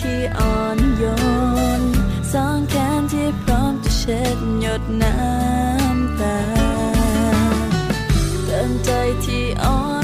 ที่อ่อนโยนสองแขนที่พร้อมจะเช็ดหยดน้ำตาเติมใจที่อ่อน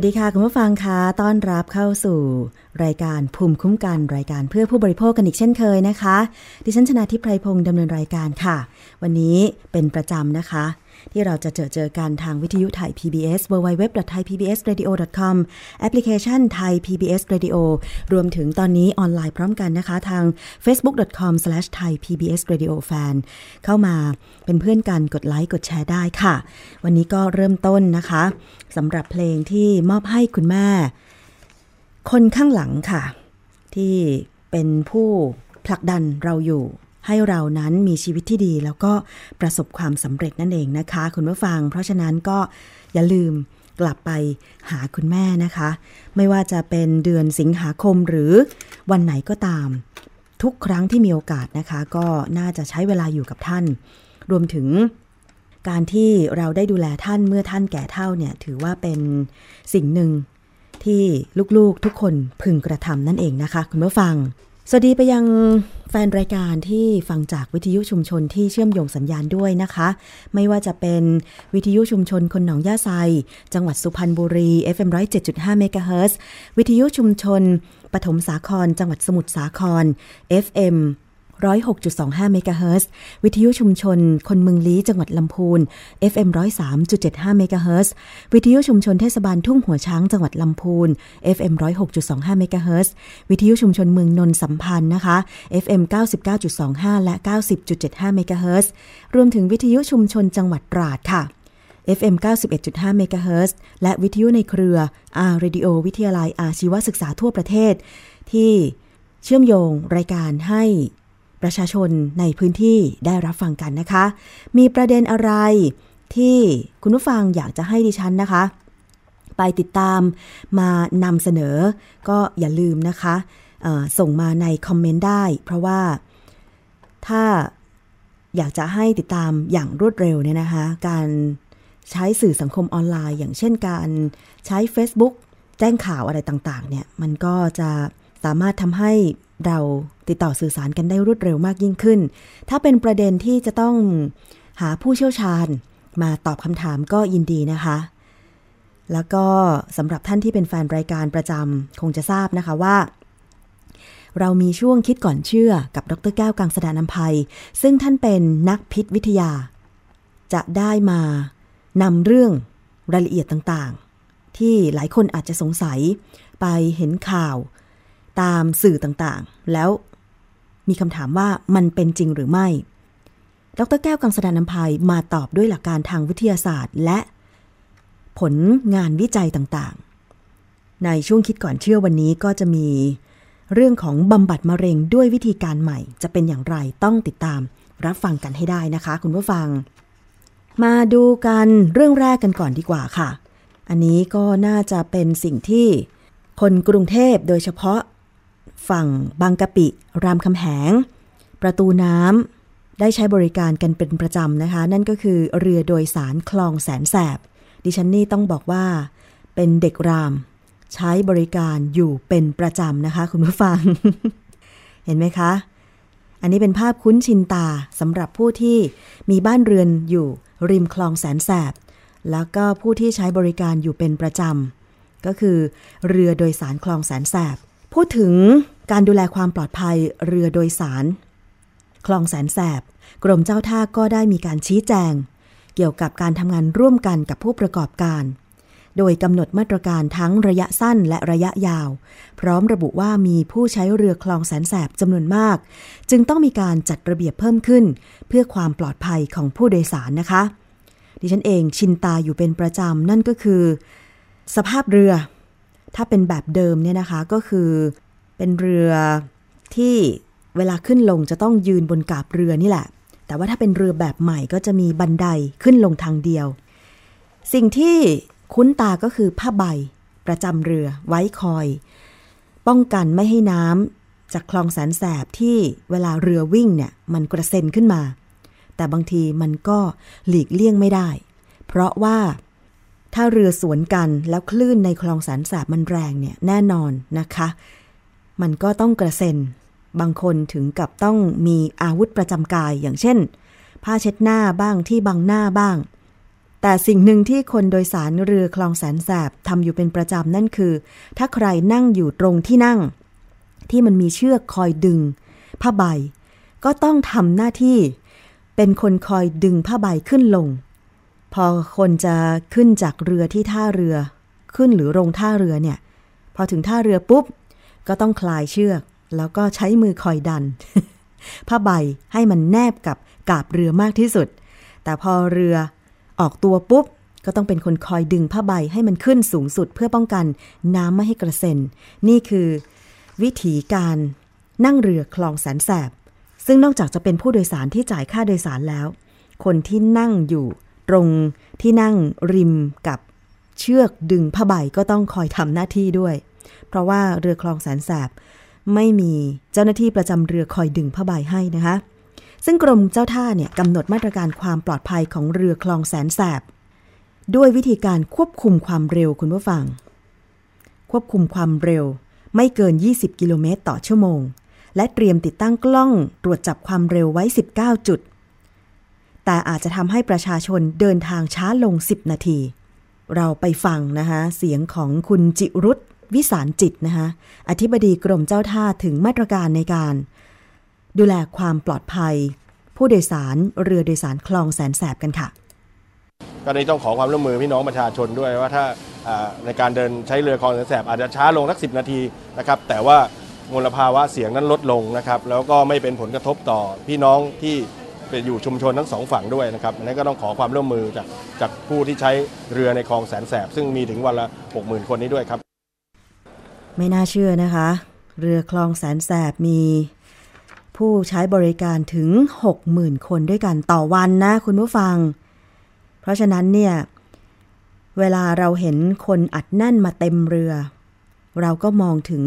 วัสดีค่ะ คุณผู้ฟังคะต้อนรับเข้าสู่ รายการภูมิคุ้มกันรายการเพื่อผู้บริโภคกันอีกเช่นเคยนะคะ ดิฉันชนะทิพไพรพงศ์ดำเนินรายการค่ะ วันนี้เป็นประจำนะคะ ที่เราจะเจอเจอกันทางวิทยุไทย PBS www.thaipbsradio.com แอปพลิเคชันไทย PBS Radio รวมถึงตอนนี้ออนไลน์พร้อมกันนะคะ ทาง facebook com slash thai PBS Radio fan เข้ามาเป็นเพื่อนกันกดไลค์กดแชร์ได้ค่ะ วันนี้ก็เริ่มต้นนะคะสำหรับเพลงที่มอบให้คุณแม่ คนข้างหลังค่ะ ที่เป็นผู้ผลักดันเราอยู่ ให้เรานั้นมีชีวิตที่ดี แล้วก็ประสบความสำเร็จนั่นเองนะคะ คุณผู้ฟัง เพราะฉะนั้นก็อย่าลืมกลับไปหาคุณแม่นะคะ ไม่ว่าจะเป็นเดือนสิงหาคมหรือวันไหนก็ตาม ทุกครั้งที่มีโอกาสนะคะ ก็น่าจะใช้เวลาอยู่กับท่าน รวมถึงการที่เราได้ดูแลท่านเมื่อท่านแก่เท่าเนี่ย ถือว่าเป็นสิ่งหนึ่ง ที่ลูกๆทุกคนพึงกระทำนั่นเองนะคะ คุณผู้ฟัง สวัสดีไปยังแฟนรายการที่ฟังจากวิทยุชุมชนที่เชื่อมโยงสัญญาณด้วยนะคะ ไม่ว่าจะเป็นวิทยุชุมชนคนหนองย่าไซ จังหวัดสุพรรณบุรี FM 107.5เมกะเฮิรตซ์วิทยุชุมชนปฐมสาคร จังหวัดสมุทรสาคร FM 106.25 เมกะเฮิรตซ์วิทยุชุมชน คนเมืองลี้จังหวัดลำพูน FM 103.75 เมกะเฮิรตซ์วิทยุชุมชนเทศบาลทุ่งหัวช้างจังหวัดลำพูน FM 106.25 เมกะเฮิรตซ์วิทยุชุมชนเมืองนนสัมพันธ์นะคะ FM 99.25 และ 90.75 เมกะเฮิรตซ์รวมถึงวิทยุชุมชนจังหวัดตราดค่ะ FM 91.5 เมกะเฮิรตซ์และวิทยุในเครือ R Radio วิทยาลัยอาชีวศึกษาทั่วประเทศ ที่เชื่อมโยงรายการให้ ประชาชนในพื้นที่ได้รับฟังกันนะคะ มีประเด็นอะไรที่คุณผู้ฟังอยากจะให้ดิฉันนะคะ ไปติดตามมานำเสนอ ก็อย่าลืมนะคะส่งมาในคอมเมนต์ได้ เพราะว่าถ้าอยากจะให้ติดตามอย่างรวดเร็วเนี่ยนะคะ การใช้สื่อสังคมออนไลน์ อย่างเช่นการใช้ Facebook แจ้งข่าวอะไรต่างๆเนี่ยมันก็จะสามารถทำให้ เราติดต่อสื่อสารกันได้รวดเร็วมากยิ่งขึ้น ถ้าเป็นประเด็นที่จะต้องหาผู้เชี่ยวชาญมาตอบคำถามก็ยินดีนะคะ แล้วก็สำหรับท่านที่เป็นแฟนรายการประจำคงจะทราบนะคะว่า เรามีช่วงคิดก่อนเชื่อกับดรแก้วกังสดานนภัย ซึ่งท่านเป็นนักพิษวิทยา จะได้มานำเรื่องรายละเอียดต่างๆ ที่หลายคนอาจจะสงสัยไปเห็นข่าว ตามสื่อต่างๆ แล้วมีคำถามว่ามันเป็นจริงหรือไม่ ดรแก้วกังสดานนภัยมาตอบด้วยหลักการทางวิทยาศาสตร์ และผลงานวิจัยต่างๆ ในช่วงคิดก่อนเชื่อวันนี้ก็จะมีเรื่องของบำบัดมะเร็งด้วยวิธีการใหม่ จะเป็นอย่างไรต้องติดตามรับฟังกันให้ได้นะคะ คุณผู้ฟัง มาดูกันเรื่องแรกกันก่อนดีกว่าค่ะ อันนี้ก็น่าจะเป็นสิ่งที่คนกรุงเทพโดยเฉพาะ ฝั่งบางกะปิ รามคำแหง ประตูน้ำได้ใช้บริการกันเป็นประจำนะคะ นั่นก็คือเรือโดยสารคลองแสนแสบ ดิฉันนี่ต้องบอกว่า เป็นเด็กราม ใช้บริการอยู่เป็นประจำนะคะ คุณผู้ฟัง เห็นไหมคะ อันนี้เป็นภาพคุ้นชินตาสำหรับผู้ที่มีบ้านเรือนอยู่ริมคลองแสนแสบ แล้วก็ผู้ที่ใช้บริการอยู่เป็นประจำก็คือเรือโดยสารคลองแสนแสบ พูดถึงการดูแลความปลอดภัยเรือโดยสาร คลองแสนแสบ กรมเจ้าท่าก็ได้มีการชี้แจง เกี่ยวกับการทำงานร่วมกันกับผู้ประกอบการ โดยกำหนดมาตรการทั้งระยะสั้นและระยะยาว พร้อมระบุว่ามีผู้ใช้เรือคลองแสนแสบจำนวนมาก จึงต้องมีการจัดระเบียบเพิ่มขึ้น เพื่อความปลอดภัยของผู้โดยสารนะคะ ดิฉันเองชินตาอยู่เป็นประจำนั่นก็คือ สภาพเรือ ถ้าเป็นแบบเดิมเนี่ยนะคะก็คือเป็นเรือที่เวลาขึ้นลงจะต้องยืนบนกาบเรือนี่แหละ แต่ว่าถ้าเป็นเรือแบบใหม่ก็จะมีบันไดขึ้นลงทางเดียว สิ่งที่คุ้นตาก็คือผ้าใบประจำเรือไว้คอย ป้องกันไม่ให้น้ำจากคลองแสนแสบที่เวลาเรือวิ่งเนี่ยมันกระเซ็นขึ้นมา แต่บางทีมันก็หลีกเลี่ยงไม่ได้ เพราะว่า ถ้าเรือสวนกันแล้วคลื่นในคลองแสนแสบมันแรงเนี่ยแน่นอนนะคะ มันก็ต้องกระเซ็น บางคนถึงกับต้องมีอาวุธประจำกายอย่างเช่น ผ้าเช็ดหน้าบ้างที่บังหน้าบ้าง แต่สิ่งหนึ่งที่คนโดยสารเรือคลองแสนแสบทำอยู่เป็นประจำนั่นคือ ถ้าใครนั่งอยู่ตรงที่นั่ง ที่มันมีเชือกคอยดึง ผ้าใบ ก็ต้องทำหน้าที่ เป็นคนคอยดึงผ้าใบขึ้นลง พอคนจะขึ้นจากเรือที่ท่าเรือ ขึ้นหรือลงท่าเรือเนี่ย พอถึงท่าเรือปุ๊บ ก็ต้องคลายเชือก แล้วก็ใช้มือคอยดัน ผ้าใบให้มันแนบกับกาบเรือมากที่สุด แต่พอเรือออกตัวปุ๊บ ก็ต้องเป็นคนคอยดึงผ้าใบให้มันขึ้นสูงสุดเพื่อป้องกันน้ำไม่ให้กระเซ็น นี่คือ วิธีการนั่งเรือคลองแสนแสบ ซึ่งนอกจากจะเป็นผู้โดยสารที่จ่ายค่าโดยสารแล้ว คนที่นั่งอยู่ ตรงที่นั่งริมกับเชือกดึงผ้าใบก็ต้องคอยทำหน้าที่ด้วย เพราะว่าเรือคลองแสนแสบไม่มีเจ้าหน้าที่ประจำเรือคอยดึงผ้าใบให้นะคะ ซึ่งกรมเจ้าท่าเนี่ยกำหนดมาตรการความปลอดภัยของเรือคลองแสนแสบ ด้วยวิธีการควบคุมความเร็วคุณผู้ฟัง ควบคุมความเร็วไม่เกิน 20 กิโลเมตรต่อชั่วโมง และเตรียมติดตั้งกล้องตรวจจับความเร็วไว้ 19 จุด แต่อาจจะทำให้ประชาชนเดินทางช้าลง 10 นาที เราไปฟังนะคะเสียงของคุณจิรุธวิสารจิตนะคะอธิบดีกรมเจ้าท่าถึงมาตรการในการ ดูแลความปลอดภัย ผู้โดยสารเรือโดยสารคลองแสนแสบกันค่ะ ก็นี้ต้องขอความร่วมมือพี่น้องประชาชนด้วยว่าถ้าอ่าในการเดินใช้เรือคลองแสนแสบอาจจะช้าลงสักสินาทีนะครับ แต่ว่ามลภาวะเสียงนั้นลดลงนะครับ แล้วก็ไม่เป็นผลกระทบต่อพี่น้องที่ เป็นอยู่ชุมชนทั้งสองฝั่งด้วยนะครับอันนี้ก็ต้องขอความร่วมมือจากจากผู้ที่ใช้เรือในคลองแสนแสบ ซึ่งมีถึงวันละ 60,000 คนนี้ด้วยครับ ไม่น่าเชื่อนะคะ เรือคลองแสนแสบมีผู้ใช้บริการถึง 60,000 คนด้วยกันต่อวันนะคุณผู้ฟัง เพราะฉะนั้นเนี่ย เวลาเราเห็นคนอัดแน่นมาเต็มเรือ เราก็มองถึง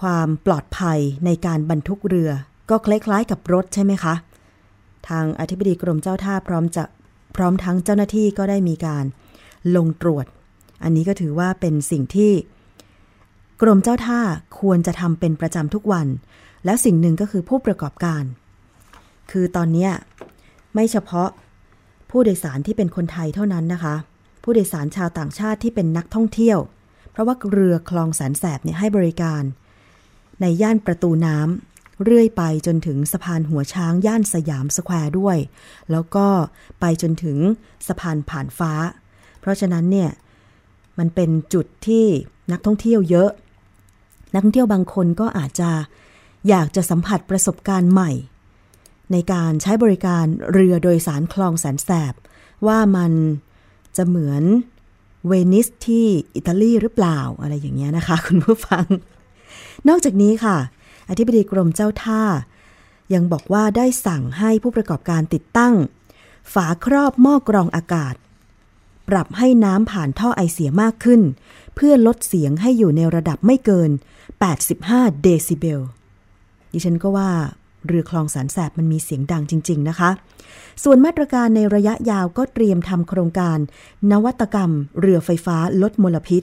ความปลอดภัยในการบรรทุกเรือ ก็คล้ายๆกับรถใช่ไหมคะ ทางอธิบดีกรมเจ้าท่าพร้อมจะพร้อมทั้งเจ้าหน้าที่ก็ได้มีการลงตรวจ อันนี้ก็ถือว่าเป็นสิ่งที่ กรมเจ้าท่าควรจะทำเป็นประจำทุกวัน แล้วสิ่งหนึ่งก็คือผู้ประกอบการ คือตอนนี้ไม่เฉพาะผู้โดยสารที่เป็นคนไทยเท่านั้นนะคะ ผู้โดยสารชาวต่างชาติที่เป็นนักท่องเที่ยว เพราะว่าเรือคลองแสนแสบเนี่ยให้บริการ ในย่านประตูน้ำ เรื่อยไปจนถึงสะพานหัวช้างย่านสยามสแควร์ด้วย แล้วก็ไปจนถึงสะพานผ่านฟ้า เพราะฉะนั้นเนี่ยมันเป็นจุดที่นักท่องเที่ยวเยอะ นักท่องเที่ยวบางคนก็อาจจะอยากจะสัมผัสประสบการณ์ใหม่ ในการใช้บริการเรือโดยสารคลองแสนแสบ ว่ามันจะเหมือนเวนิสที่อิตาลีหรือเปล่าอะไรอย่างเงี้ยนะคะ คุณผู้ฟัง นอกจากนี้ค่ะ อธิบดีกรมเจ้าท่า ยังบอกว่าได้สั่งให้ผู้ประกอบการติดตั้ง ฝาครอบหม้อกรองอากาศ ปรับให้น้ำผ่านท่อไอเสียมากขึ้น เพื่อลดเสียงให้อยู่ในระดับไม่เกิน 85 เดซิเบล ดิฉันก็ว่าเรือคลองสารแสบมันมีเสียงดังจริง ๆ นะคะ ส่วนมาตรการในระยะยาวก็เตรียมทำโครงการ นวัตกรรม เรือไฟฟ้าลดมลพิษ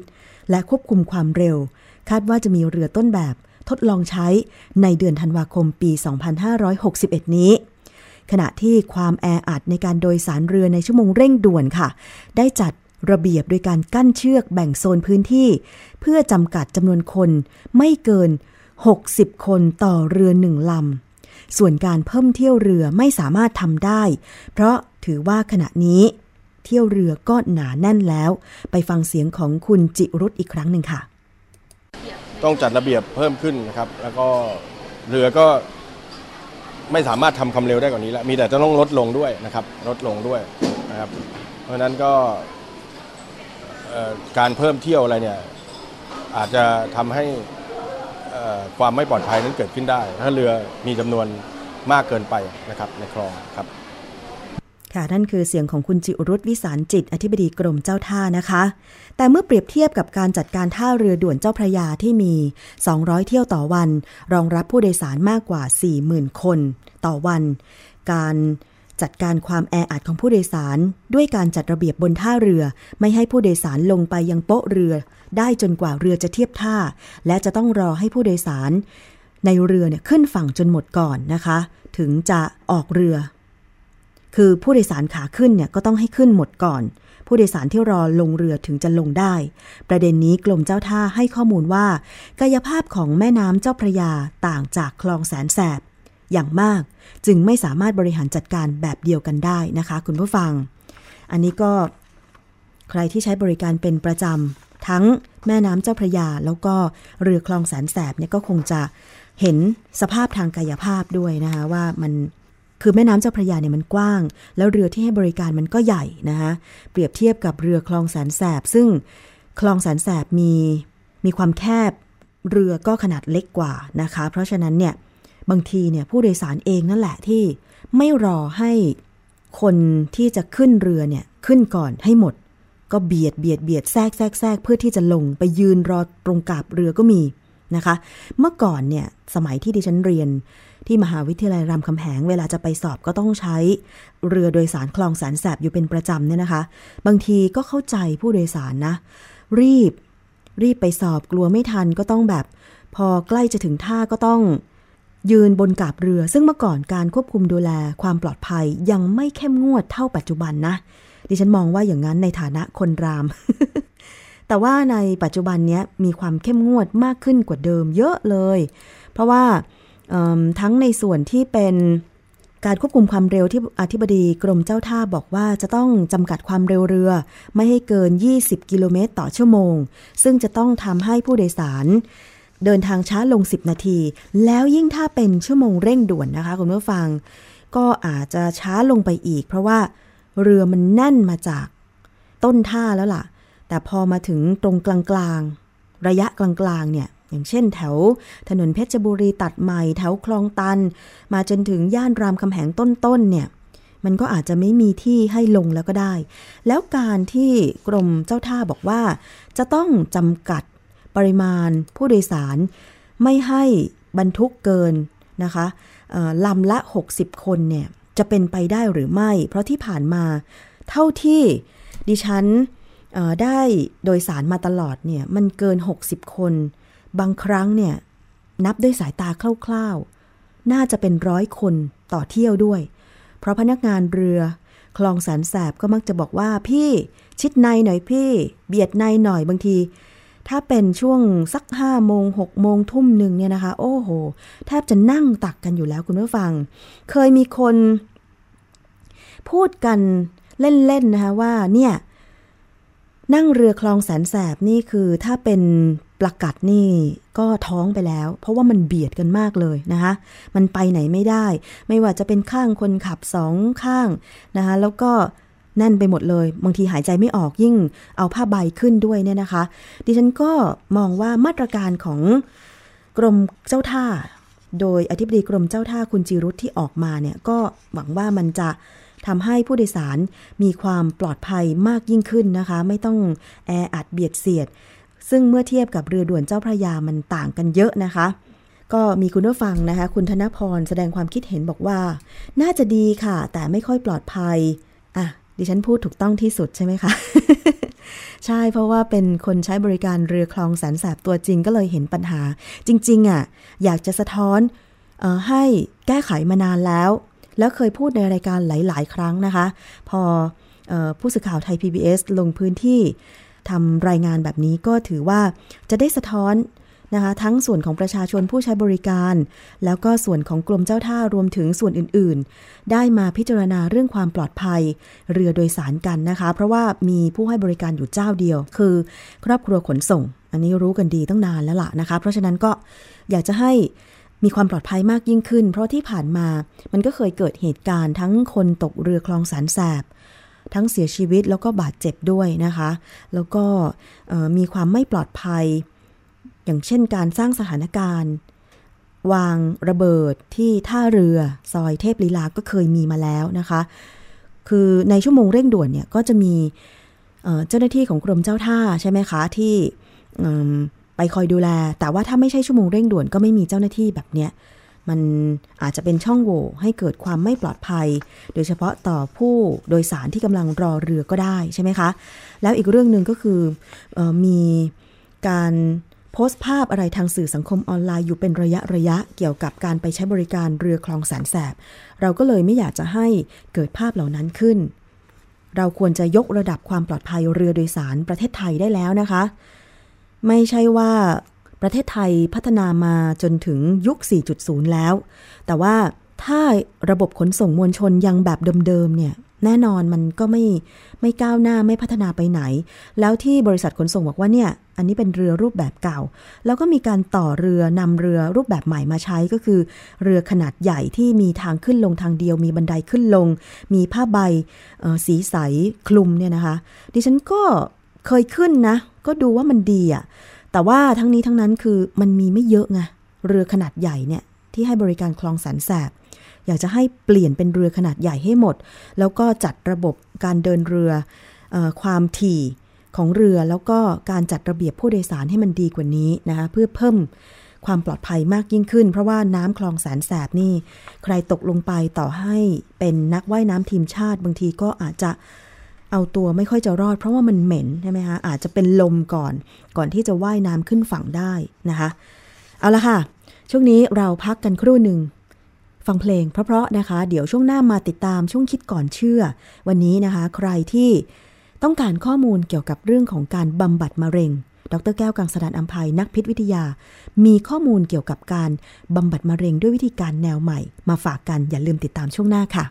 และควบคุมความเร็ว คาดว่าจะมีเรือต้นแบบ ทดลองใช้ในเดือนธันวาคมปี 2561 นี้ ขณะที่ความแออัดในการโดยสารเรือในชั่วโมงเร่งด่วนค่ะ ได้จัดระเบียบโดยการกั้นเชือกแบ่งโซนพื้นที่ เพื่อจำกัดจำนวนคนไม่เกิน 60 คนต่อเรือหนึ่งลำ ส่วนการเพิ่มเที่ยวเรือไม่สามารถทำได้ เพราะถือว่าขณะนี้ เที่ยวเรือก็หนาแน่นแล้ว ไปฟังเสียงของคุณจิรุธอีกครั้งหนึ่งค่ะ ต้องจัดระเบียบเพิ่มขึ้นนะครับ แล้วก็เรือก็ไม่สามารถทำความเร็วได้กว่านี้แล้วมีแต่จะต้องลดลงด้วยนะครับลดลงด้วยนะครับ เพราะฉะนั้นก็การเพิ่มเที่ยวอะไรเนี่ยอาจจะทำให้ความไม่ปลอดภัยนั้นเกิดขึ้นได้ ถ้าเรือมีจำนวนมากเกินไปนะครับในคลองครับ ค่ะนั่นคือเสียงของคุณจิรุธวิสารจิต อธิบดีกรมเจ้าท่านะคะ แต่เมื่อเปรียบเทียบกับการจัดการท่าเรือด่วนเจ้าพระยาที่มี 200 เที่ยวต่อวัน รองรับผู้โดยสารมากกว่า 40,000 คน ต่อวัน การจัดการความแออัดของผู้โดยสาร ด้วยการจัดระเบียบบนท่าเรือ ไม่ให้ผู้โดยสารลงไปยังโป๊ะเรือ ได้จนกว่าเรือจะเทียบท่า และจะต้องรอให้ผู้โดยสาร ในเรือเนี่ยขึ้นฝั่งจนหมดก่อนนะคะ ถึงจะออกเรือ คือผู้โดยสารขาขึ้นเนี่ยก็ต้องให้ขึ้นหมดก่อน ผู้โดยสารที่รอลงเรือถึงจะลงได้ ประเด็นนี้กรมเจ้าท่าให้ข้อมูลว่า กายภาพของแม่น้ำเจ้าพระยาต่างจากคลองแสนแสบ อย่างมากจึงไม่สามารถบริหารจัดการแบบเดียวกันได้นะคะ คุณผู้ฟัง อันนี้ก็ใครที่ใช้บริการเป็นประจำทั้งแม่น้ำเจ้าพระยา แล้วก็เรือคลองแสนแสบเนี่ยก็คงจะเห็นสภาพทางกายภาพด้วยนะคะว่ามัน คือแม่น้ำเจ้าพระยาเนี่ยมันกว้าง แล้วเรือที่ให้บริการมันก็ใหญ่นะคะเปรียบเทียบกับเรือคลองแสนแสบ ซึ่งคลองแสนแสบมีมีความแคบเรือก็ขนาดเล็กกว่านะคะ เพราะฉะนั้นเนี่ยบางทีเนี่ยผู้โดยสารเองนั่นแหละที่ไม่รอให้คนที่จะขึ้นเรือเนี่ยขึ้นก่อนให้หมด ก็เบียดเบียดเบียดแทรกแทรกแทรกเพื่อที่จะลงไปยืนรอตรงกาบเรือก็มี นะคะ เมื่อก่อนเนี่ยสมัยที่ดิฉันเรียนที่มหาวิทยาลัยรามคำแหงเวลาจะไปสอบก็ต้องใช้ เรือโดยสารคลองแสนแสบอยู่เป็นประจำเนี่ยนะคะ บางทีก็เข้าใจผู้โดยสารนะ รีบ รีบไปสอบกลัวไม่ทันก็ต้องแบบ พอใกล้จะถึงท่าก็ต้อง ยืนบนกาบเรือ ซึ่งเมื่อก่อนการควบคุมดูแลความปลอดภัยยังไม่เข้มงวดเท่าปัจจุบันนะดิฉันมองว่าอย่างนั้นในฐานะคนราม แต่ว่าในปัจจุบันนี้มีความเข้มงวดมากขึ้นกว่าเดิมเยอะเลย เพราะว่าทั้งในส่วนที่เป็นการควบคุมความเร็วที่อธิบดีกรมเจ้าท่าบอกว่าจะต้องจำกัดความเร็วเรือ ไม่ให้เกิน 20 กิโลเมตรต่อชั่วโมง ซึ่งจะต้องทำให้ผู้โดยสาร เดินทางช้าลง 10 นาที แล้วยิ่งถ้าเป็นชั่วโมงเร่งด่วนนะคะคุณผู้ฟัง ก็อาจจะช้าลงไปอีก เพราะว่าเรือมันแน่นมาจากต้นท่าแล้วล่ะ แต่พอมาถึงตรงกลางๆ ระยะกลางๆ เนี่ย อย่างเช่นแถวถนนเพชรบุรีตัดใหม่ แถวคลองตัน มาจนถึงย่านรามคำแหงต้นๆ เนี่ย มันก็อาจจะไม่มีที่ให้ลงแล้วก็ได้ แล้วการที่กรมเจ้าท่าบอกว่า จะต้องจำกัดปริมาณผู้โดยสาร ไม่ให้บรรทุกเกินนะคะลำละ 60 คนเนี่ยจะเป็นไปได้หรือไม่ เพราะที่ผ่านมาเท่าที่ดิฉัน ได้โดยสารมาตลอดเนี่ยมันเกิน 60 คน บางครั้งเนี่ยนับด้วยสายตาคร่าวๆ น่าจะเป็นร้อยคนต่อเที่ยวด้วย เพราะพนักงานเรือคลองแสนแสบก็มักจะบอกว่าพี่ชิดในหน่อยพี่ เบียดในหน่อยบางที ถ้าเป็นช่วงสักห้าโมงหกโมงทุ่มหนึ่งเนี่ยนะคะ โอ้โห แทบจะนั่งตักกันอยู่แล้วคุณผู้ฟัง เคยมีคน พูดกันเล่นๆนะคะว่าเนี่ย นั่งเรือคลองแสนแสบนี่คือถ้าเป็นปลากัดนี่ก็ท้องไปแล้ว เพราะว่ามันเบียดกันมากเลยนะคะมันไปไหนไม่ได้ ไม่ว่าจะเป็นข้างคนขับสองข้างนะคะแล้วก็แน่นไปหมดเลย บางทีหายใจไม่ออกยิ่งเอาผ้าใบขึ้นด้วยเนี่ยนะคะ ดิฉันก็มองว่ามาตรการของกรมเจ้าท่า โดยอธิบดีกรมเจ้าท่าคุณจิรุธที่ออกมาเนี่ยก็หวังว่ามันจะ ทำให้ผู้โดยสารมีความปลอดภัยมากยิ่งขึ้นนะคะ ไม่ต้องแออัดเบียดเสียด ซึ่งเมื่อเทียบกับเรือด่วนเจ้าพระยามันต่างกันเยอะนะคะ ก็มีคุณผู้ฟังนะคะ คุณธนพรแสดงความคิดเห็นบอกว่า น่าจะดีค่ะ แต่ไม่ค่อยปลอดภัยอะดิฉันพูดถูกต้องที่สุดใช่ไหมคะ ใช่เพราะว่าเป็นคนใช้บริการเรือคลองแสนแสบตัวจริงก็เลยเห็นปัญหา จริง ๆอะอยากจะสะท้อนออให้แก้ไขมานานแล้ว แล้วเคยพูดในรายการหลาย ๆ ครั้งนะคะ พออผู้สื่อข่าวไทย PBS ลงพื้นที่ทำรายงานแบบนี้ก็ถือว่าจะได้สะท้อนนะคะทั้งส่วนของประชาชนผู้ใช้บริการ แล้วก็ส่วนของกรมเจ้าท่ารวมถึงส่วนอื่นๆ ได้มาพิจารณาเรื่องความปลอดภัย เรือโดยสารกันนะคะ เพราะว่ามีผู้ให้บริการอยู่เจ้าเดียว คือครอบครัวขนส่ง อันนี้รู้กันดีตั้งนานแล้วล่ะนะคะ เพราะฉะนั้นก็อยากจะให้ มีความปลอดภัยมากยิ่งขึ้น เพราะที่ผ่านมามันก็เคยเกิดเหตุการณ์ทั้งคนตกเรือคลองสารแสบ ทั้งเสียชีวิตแล้วก็บาดเจ็บด้วยนะคะ แล้วก็มีความไม่ปลอดภัย อย่างเช่นการสร้างสถานการณ์ วางระเบิดที่ท่าเรือซอยเทพลีลาก็เคยมีมาแล้วนะคะ คือในชั่วโมงเร่งด่วนเนี่ยก็จะมีเจ้าหน้าที่ของกรมเจ้าท่าใช่ไหมคะที่ ไปคอยดูแล แต่ว่าถ้าไม่ใช่ชั่วโมงเร่งด่วนก็ไม่มีเจ้าหน้าที่แบบเนี้ยมันอาจจะเป็นช่องโหว่ให้เกิดความไม่ปลอดภัย โดยเฉพาะต่อผู้โดยสารที่กำลังรอเรือก็ได้ใช่ไหมคะ แล้วอีกเรื่องหนึ่งก็คืออมีการโพสต์ภาพอะไรทางสื่อสังคมออนไลน์อยู่เป็นระยะระยะเกี่ยวกับการไปใช้บริการเรือคลองแสนแสบ เราก็เลยไม่อยากจะให้เกิดภาพเหล่านั้นขึ้น เราควรจะยกระดับความปลอดภัยเรือโดยสารประเทศไทยได้แล้วนะคะ ไม่ใช่ว่าประเทศไทยพัฒนามาจนถึงยุค 4.0 แล้ว แต่ว่าถ้าระบบขนส่งมวลชนยังแบบเดิมๆเนี่ยแน่นอนมันก็ไม่ไม่ก้าวหน้าไม่พัฒนาไปไหน แล้วที่บริษัทขนส่งบอกว่าเนี่ย อันนี้เป็นเรือรูปแบบเก่า แล้วก็มีการต่อเรือนำเรือรูปแบบใหม่มาใช้ก็คือ เรือขนาดใหญ่ที่มีทางขึ้นลงทางเดียว มีบันไดขึ้นลง มีผ้าใบสีใสคลุมเนี่ยนะคะ ดิฉันก็ เคยขึ้นนะ ก็ดูว่ามันดีอะแต่ว่าทั้งนี้ทั้งนั้นคือมันมีไม่เยอะไงเรือขนาดใหญ่เนี่ยที่ให้บริการคลองแสนแสบ อยากจะให้เปลี่ยนเป็นเรือขนาดใหญ่ให้หมด แล้วก็จัดระบบการเดินเรืออความถี่ของเรือแล้วก็การจัดระเบียบผู้โดยสารให้มันดีกว่านี้นะคะเพื่อเพิ่มความปลอดภัยมากยิ่งขึ้น เพราะว่าน้ำคลองแสนแสบนี่ ใครตกลงไปต่อให้เป็นนักว่ายน้ำทีมชาติบางทีก็อาจจะ เอาตัวไม่ค่อยจะรอดเพราะว่ามันเหม็นใช่ไหมคะอาจจะเป็นลมก่อน ก่อนที่จะว่ายน้ำขึ้นฝั่งได้นะคะ เอาละค่ะ ช่วงนี้เราพักกันครู่หนึ่งฟังเพลงเพราะๆนะคะ เดี๋ยวช่วงหน้ามาติดตามช่วงคิดก่อนเชื่อ วันนี้นะคะ ใครที่ต้องการข้อมูลเกี่ยวกับเรื่องของการบำบัดมะเร็ง ดรแก้วกังสดานอัมภัยนักพิษวิทยา มีข้อมูลเกี่ยวกับการบำบัดมะเร็งด้วยวิธีการแนวใหม่ มาฝากกันอย่าลืมติดตามช่วงหน้าค่ะ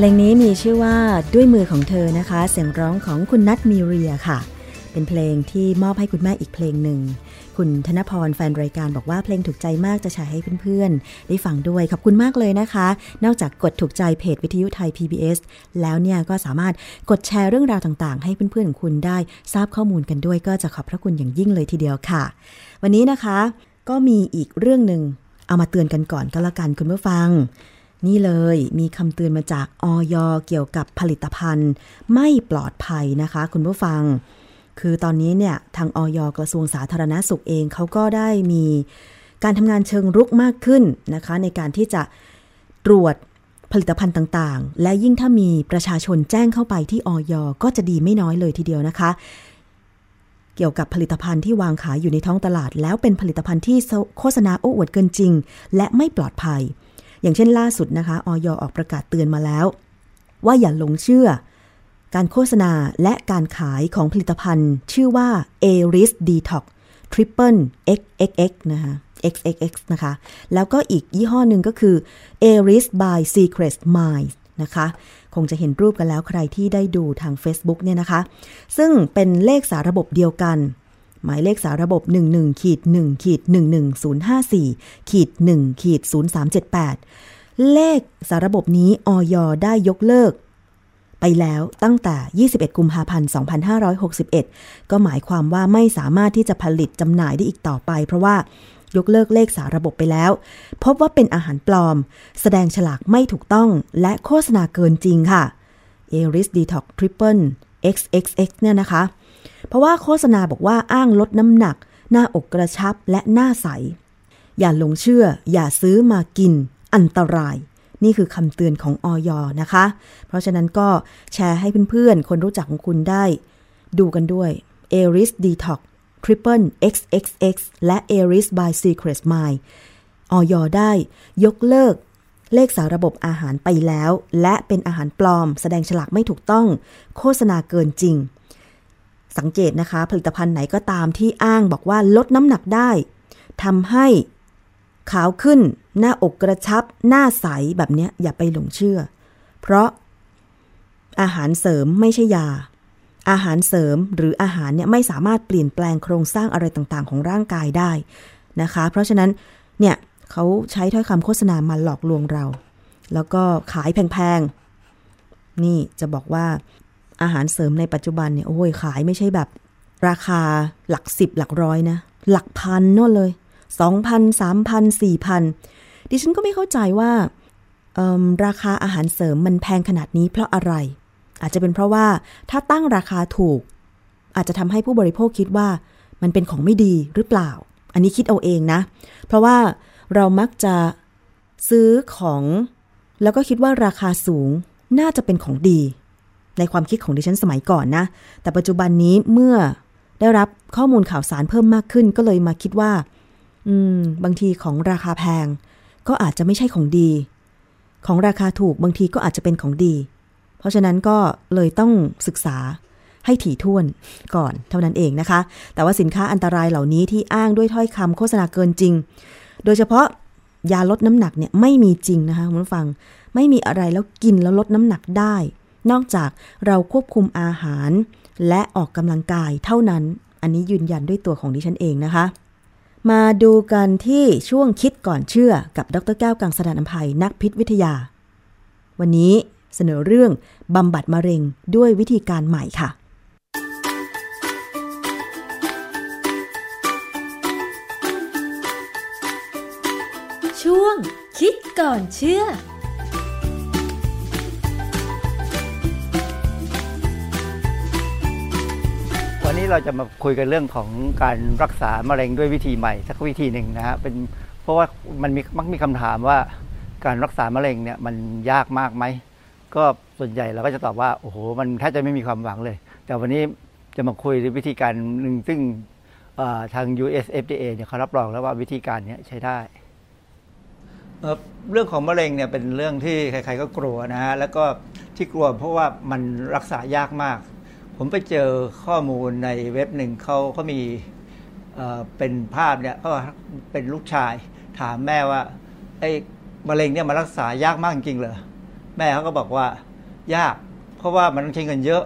เพลงนี้มีชื่อว่าด้วยมือของเธอนะคะ เสียงร้องของคุณนัทมีเรียค่ะ เป็นเพลงที่มอบให้คุณแม่อีกเพลงหนึ่ง คุณธนพรแฟนรายการบอกว่าเพลงถูกใจมากจะฉายให้เพื่อนๆ ได้ฟังด้วย ขอบคุณมากเลยนะคะ นอกจากกดถูกใจเพจวิทยุไทย PBS แล้วเนี่ยก็สามารถกดแชร์เรื่องราวต่างๆ ให้เพื่อนๆของคุณได้ทราบข้อมูลกันด้วยก็จะขอบพระคุณอย่างยิ่งเลยทีเดียวค่ะ วันนี้นะคะ ก็มีอีกเรื่องหนึ่งเอามาเตือนกันก่อนก็แล้วกันคุณผู้ฟัง นี่เลยมีคำเตือนมาจากออยเกี่ยวกับผลิตภัณฑ์ ไม่ปลอดภัยนะคะ คุณผู้ฟัง คือตอนนี้เนี่ยทางออยกระทรวงสาธารณาสุขเองเขาก็ได้มีการทำงานเชิงรุกมากขึ้นนะคะ ในการที่จะตรวจผลิตภัณฑ์ต่างๆ และยิ่งถ้ามีประชาชนแจ้งเข้าไปที่ออยก็จะดีไม่น้อยเลยทีเดียวนะคะ เกี่ยวกับผลิตภัณฑ์ที่วางขายอยู่ในท้องตลาด แล้วเป็นผลิตภัณฑ์ที่โฆษณาโอ้อวดเกินจริง และไม่ปลอดภัย อย่างเช่นล่าสุดนะคะออยออกประกาศเตือนมาแล้ว ว่าอย่าหลงเชื่อ การโฆษณาและการขายของผลิตภัณฑ์ ชื่อว่า a r i s Detox Triple XXX นะคะ XXX นะคะ แล้วก็อีกยี่ห้อหนึ่งก็คือ a r i s by Secret Mind นะคะ คงจะเห็นรูปกันแล้วใครที่ได้ดูทาง Facebook เนี่ยนะคะ ซึ่งเป็นเลขสาระบบเดียวกัน หมายเลขสาระบบ11ขีด1ขีด11054ขีด1ขีด0378 เลขสาระบบนี้ออยได้ยกเลิก ไปแล้วตั้งแต่ 21 กุมภาพันธ์ 2561 ก็หมายความว่าไม่สามารถที่จะผลิตจำหน่ายได้อีกต่อไป เพราะว่ายกเลิกเลขสาระบบไปแล้ว พบว่าเป็นอาหารปลอม แสดงฉลากไม่ถูกต้องและโฆษณาเกินจริงค่ะ a r i s Detox Triple XXX เนี่ยนะคะ เพราะว่าโฆษณาบอกว่าอ้างลดน้ำหนัก หน้าอกกระชับและหน้าใส อย่าหลงเชื่อ อย่าซื้อมากิน อันตราย นี่คือคำเตือนของออยนะคะ เพราะฉะนั้นก็แชร์ให้เพื่อนๆ คนรู้จักของคุณได้ ดูกันด้วย a r i s Detox Triple XXX และ a r i s by Secret Mind ออยได้ยกเลิก เลขสาระบบอาหารไปแล้ว และเป็นอาหารปลอม แสดงฉลากไม่ถูกต้อง โฆษณาเกินจริง สังเกตนะคะ ผลิตภัณฑ์ไหนก็ตามที่อ้างบอกว่าลดน้ำหนักได้ทำให้ขาวขึ้น หน้าอกกระชับ หน้าใสแบบเนี้ยอย่าไปหลงเชื่อ เพราะอาหารเสริมไม่ใช่ยา อาหารเสริมหรืออาหารเนี่ยไม่สามารถเปลี่ยนแปลงโครงสร้างอะไรต่างๆ ของร่างกายได้นะคะ เพราะฉะนั้นเนี่ยเขาใช้ถ้อยคำโฆษณามาหลอกลวงเรา แล้วก็ขายแพงๆ นี่จะบอกว่า อาหารเสริมในปัจจุบันเนี่ยโอ้ยขายไม่ใช่แบบ ราคาหลักสิบหลักร้อยนะ หลักพันนู่นเลยสองพันสามพันสี่พันดิฉันก็ไม่เข้าใจว่าราคาอาหารเสริมมันแพงขนาดนี้เพราะอะไร อาจจะเป็นเพราะว่าถ้าตั้งราคาถูก อาจจะทำให้ผู้บริโภคคิดว่ามันเป็นของไม่ดีหรือเปล่า อันนี้คิดเอาเองนะ เพราะว่าเรามักจะซื้อของ แล้วก็คิดว่าราคาสูงน่าจะเป็นของดี ในความคิดของดิฉันสมัยก่อนนะ แต่ปัจจุบันนี้เมื่อได้รับข้อมูลข่าวสารเพิ่มมากขึ้นก็เลยมาคิดว่า อืม บางทีของราคาแพง ก็อาจจะไม่ใช่ของดี ของราคาถูกบางทีก็อาจจะเป็นของดี เพราะฉะนั้นก็เลยต้องศึกษาให้ถี่ถ้วนก่อนเท่านั้นเองนะคะ แต่ว่าสินค้าอันตรายเหล่านี้ที่อ้างด้วยถ้อยคำโฆษณาเกินจริง โดยเฉพาะยาลดน้ำหนักเนี่ยไม่มีจริงนะคะคุณผู้ฟัง ไม่มีอะไรแล้วกินแล้วลดน้ำหนักได้ นอกจากเราควบคุมอาหาร และออกกำลังกายเท่านั้น อันนี้ยืนยันด้วยตัวของดิฉันเองนะคะ มาดูกันที่ช่วงคิดก่อนเชื่อกับดรแก้วกังสดานอภัยนักพิษวิทยา วันนี้เสนอเรื่องบำบัดมะเร็งด้วยวิธีการใหม่ค่ะ ช่วงคิดก่อนเชื่อ นี้เราจะมาคุยกันเรื่องของการรักษามะเร็งด้วยวิธีใหม่สักวิธีหนึ่งนะฮะเป็นเพราะว่ามันมีมักมีคำถามว่าการรักษามะเร็งเนี่ยมันยากมากไหมก็ส่วนใหญ่เราก็จะตอบว่าโอ้โหมันแทบจะไม่มีความหวังเลย แต่วันนี้จะมาคุยวิธีการหนึ่งซึ่งทาง US FDA เนี่ยเขารับรองแล้วว่าวิธีการนี้ใช้ได้ เรื่องของมะเร็งเนี่ยเป็นเรื่องที่ใครๆก็กลัวนะฮะแล้วก็ที่กลัวเพราะว่ามันรักษายากมาก ผมไปเจอข้อมูลในเว็บหนึ่งเขาเขามีเป็นภาพเนี่ยเขาเป็นลูกชาย ถามแม่ว่าไอ้มะเร็งเนี่ยมารักษายากมากจริงเหรอแม่เขาก็บอกว่ายาก เพราะว่ามันต้องใช้เงินเยอะ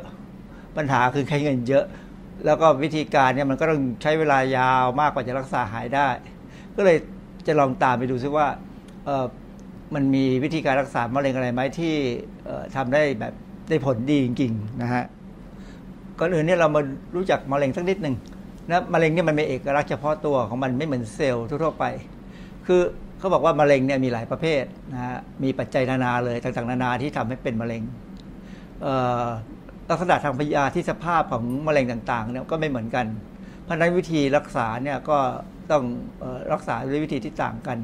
ปัญหาคือใช้เงินเยอะ แล้วก็วิธีการเนี่ยมันก็ต้องใช้เวลายาวมากกว่าจะรักษาหายได้ ก็เลยจะลองตามไปดูซิว่ามันมีวิธีการรักษามะเร็งอะไรไหมที่เอ่อทำได้แบบได้ผลดีจริงๆนะฮะ ก่อนอื่นเนี่ยเรามารู้จักมะเร็งสักนิดหนึ่งนะมะเร็งเนี่ยมันมีเอกลักษณ์เฉพาะตัวของมันไม่เหมือนเซลล์ทั่วไป คือเขาบอกว่ามะเร็งเนี่ยมีหลายประเภทนะฮะมีปัจจัยนานาเลยต่างๆ นานาที่ทำให้เป็นมะเร็งลักษณะทางพยาธิสภาพของมะเร็งต่างๆเนี่ยก็ไม่เหมือนกัน เพราะนั้นวิธีรักษาเนี่ยก็ต้องรักษาด้วยวิธีที่ต่างกัน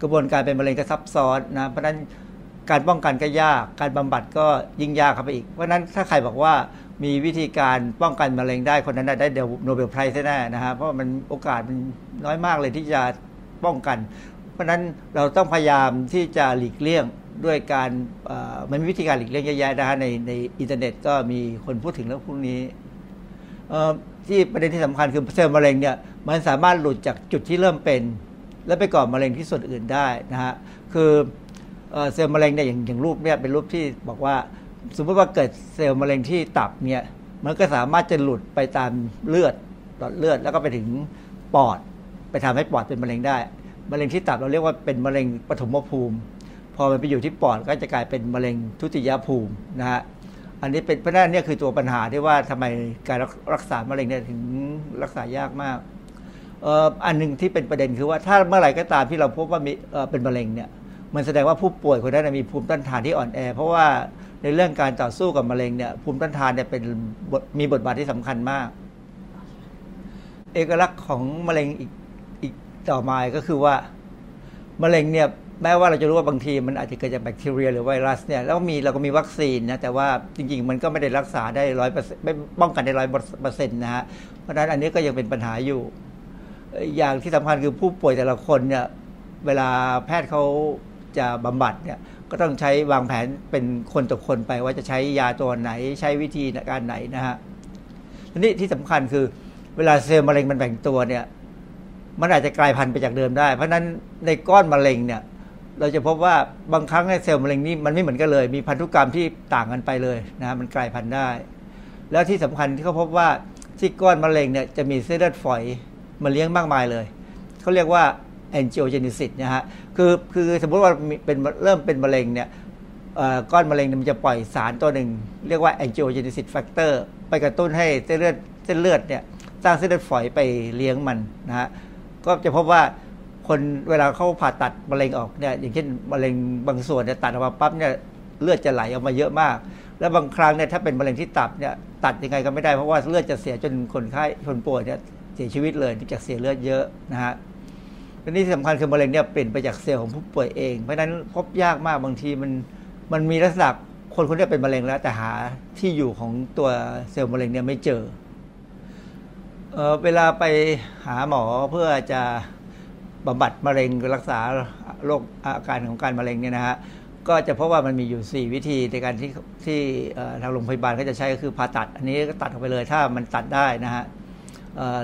กระบวนการเป็นมะเร็งก็ซับซ้อนนะเพราะนั้นการป้องกันก็ยาก การบำบัดก็ยิ่งยากเข้าไปอีก เพราะนั้นถ้าใครบอกว่า มีวิธีการป้องกันมะเร็งได้คนนั้นได้ the Nobel Prize แน่นะฮะเพราะมันโอกาสมันน้อยมากเลยที่จะป้องกัน เพราะฉะนั้นเราต้องพยายามที่จะหลีกเลี่ยงด้วยการมันมีวิธีการหลีกเลี่ยงเยอะแยะนะฮะในในอินเทอร์เน็ตก็มีคนพูดถึงเรื่องพวกนี้ที่ประเด็นที่สำคัญคือเซลล์มะเร็งเนี่ยมันสามารถหลุดจากจุดที่เริ่มเป็น แล้วไปก่อมะเร็งที่ส่วนอื่นได้นะฮะคือเซลล์มะเร็งเนี่ยอย่างอย่างรูปเนี่ยเป็นรูปที่บอกว่า สมมติว่าเกิดเซลล์มะเร็งที่ตับเนี่ย มันก็สามารถจะหลุดไปตามเลือดหลอดเลือดแล้วก็ไปถึงปอด ไปทำให้ปอดเป็นมะเร็งได้ มะเร็งที่ตับเราเรียกว่าเป็นมะเร็งปฐมภูมิ พอมันไปอยู่ที่ปอดก็จะกลายเป็นมะเร็งทุติยภูมินะฮะ อันนี้เป็นเพราะนั่นเนี่ยคือตัวปัญหาที่ว่าทำไมการรักษามะเร็งเนี่ยถึงรักษายากมากเอ่ออันหนึ่งที่เป็นประเด็นคือว่าถ้าเมื่อไหร่ก็ตามที่เราพบว่ามีเอ่อเป็นมะเร็งเนี่ยมันแสดงว่าผู้ป่วยคนนั้นมีภูมิต้านทานที่อ่อนแอ เพราะว่า ในเรื่องการต่อสู้กับมะเร็งเนี่ยภูมิต้านทานเนี่ยเป็นมีบทบาทที่สำคัญมาก เอกลักษณ์ของมะเร็งอีกอีกต่อมาก็คือว่ามะเร็งเนี่ยแม้ว่าเราจะรู้ว่าบางทีมันอาจจะเกิดจากแบคทีเรียหรือไวรัสเนี่ยแล้วมีเราก็มีวัคซีนนะแต่ว่าจริงๆ มันก็ไม่ได้รักษาได้ร้อยเปอร์เซ็นต์ไม่ป้องกันได้ร้อยเปอร์เซ็นต์นะฮะเพราะฉะนั้นอันนี้ก็ยังเป็นปัญหาอยู่เอ่ออย่างที่สำคัญคือผู้ป่วยแต่ละคนเนี่ยเวลาแพทย์เขาจะบำบัดเนี่ย ก็ต้องใช้วางแผนเป็นคนต่อคนไปว่าจะใช้ยาตัวไหนใช้วิธีการไหนนะฮะทีนี้ที่สำคัญคือเวลาเซลล์มะเร็งมันแบ่งตัวเนี่ย มันอาจจะกลายพันธุ์ไปจากเดิมได้ เพราะฉะนั้นในก้อนมะเร็งเนี่ย เราจะพบว่าบางครั้งในเซลล์มะเร็งนี้มันไม่เหมือนกันเลย มีพันธุกรรมที่ต่างกันไปเลยนะมันกลายพันธุ์ได้ แล้วที่สำคัญที่เขาพบว่าที่ก้อนมะเร็งเนี่ยจะมีเส้นเลือดฝอยมาเลี้ยงมากมายเลยเขาเรียกว่า angiogenesis นะฮะ คือคือสมมติว่าเป็นเริ่มเป็นมะเร็งเนี่ยก้อนมะเร็งมันจะปล่อยสารตัวหนึ่ง เรียกว่า angiogenesis factor ไปกระตุ้นให้เส้นเลือดเส้นเลือดเนี่ยสร้างเส้นเลือดฝอยไปเลี้ยงมันนะฮะก็จะพบว่าคนเวลาเขาผ่าตัดมะเร็งออกเนี่ยอย่างเช่นมะเร็งบางส่วนเนี่ยตัดออกมาปั๊บเนี่ยเลือดจะไหลออกมาเยอะมาก แล้วบางครั้งเนี่ยถ้าเป็นมะเร็งที่ตับเนี่ยตัดยังไงก็ไม่ได้เพราะว่าเลือดจะเสียจนคนไข้คนป่วยเนี่ยเสียชีวิตเลยจากเสียเลือดเยอะนะฮะ ทีนี้ที่สำคัญคือมะเร็งเนี่ยเปลี่ยนไปจากเซลล์ของผู้ป่วยเอง เพราะฉะนั้นพบยากมากบางทีมันมันมีลักษณะคนคนนี้เป็นมะเร็งแล้ว แต่หาที่อยู่ของตัวเซลล์มะเร็งเนี่ยไม่เจอเออเวลาไปหาหมอเพื่อจะบำบัดมะเร็งรักษาโรคอาการของการมะเร็งเนี่ยนะฮะก็จะพบว่ามันมีอยู่ 4 วิธีในการที่ที่ทางโรงพยาบาลก็จะใช้ก็คือผ่าตัด อันนี้ก็ตัดออกไปเลยถ้ามันตัดได้นะฮะ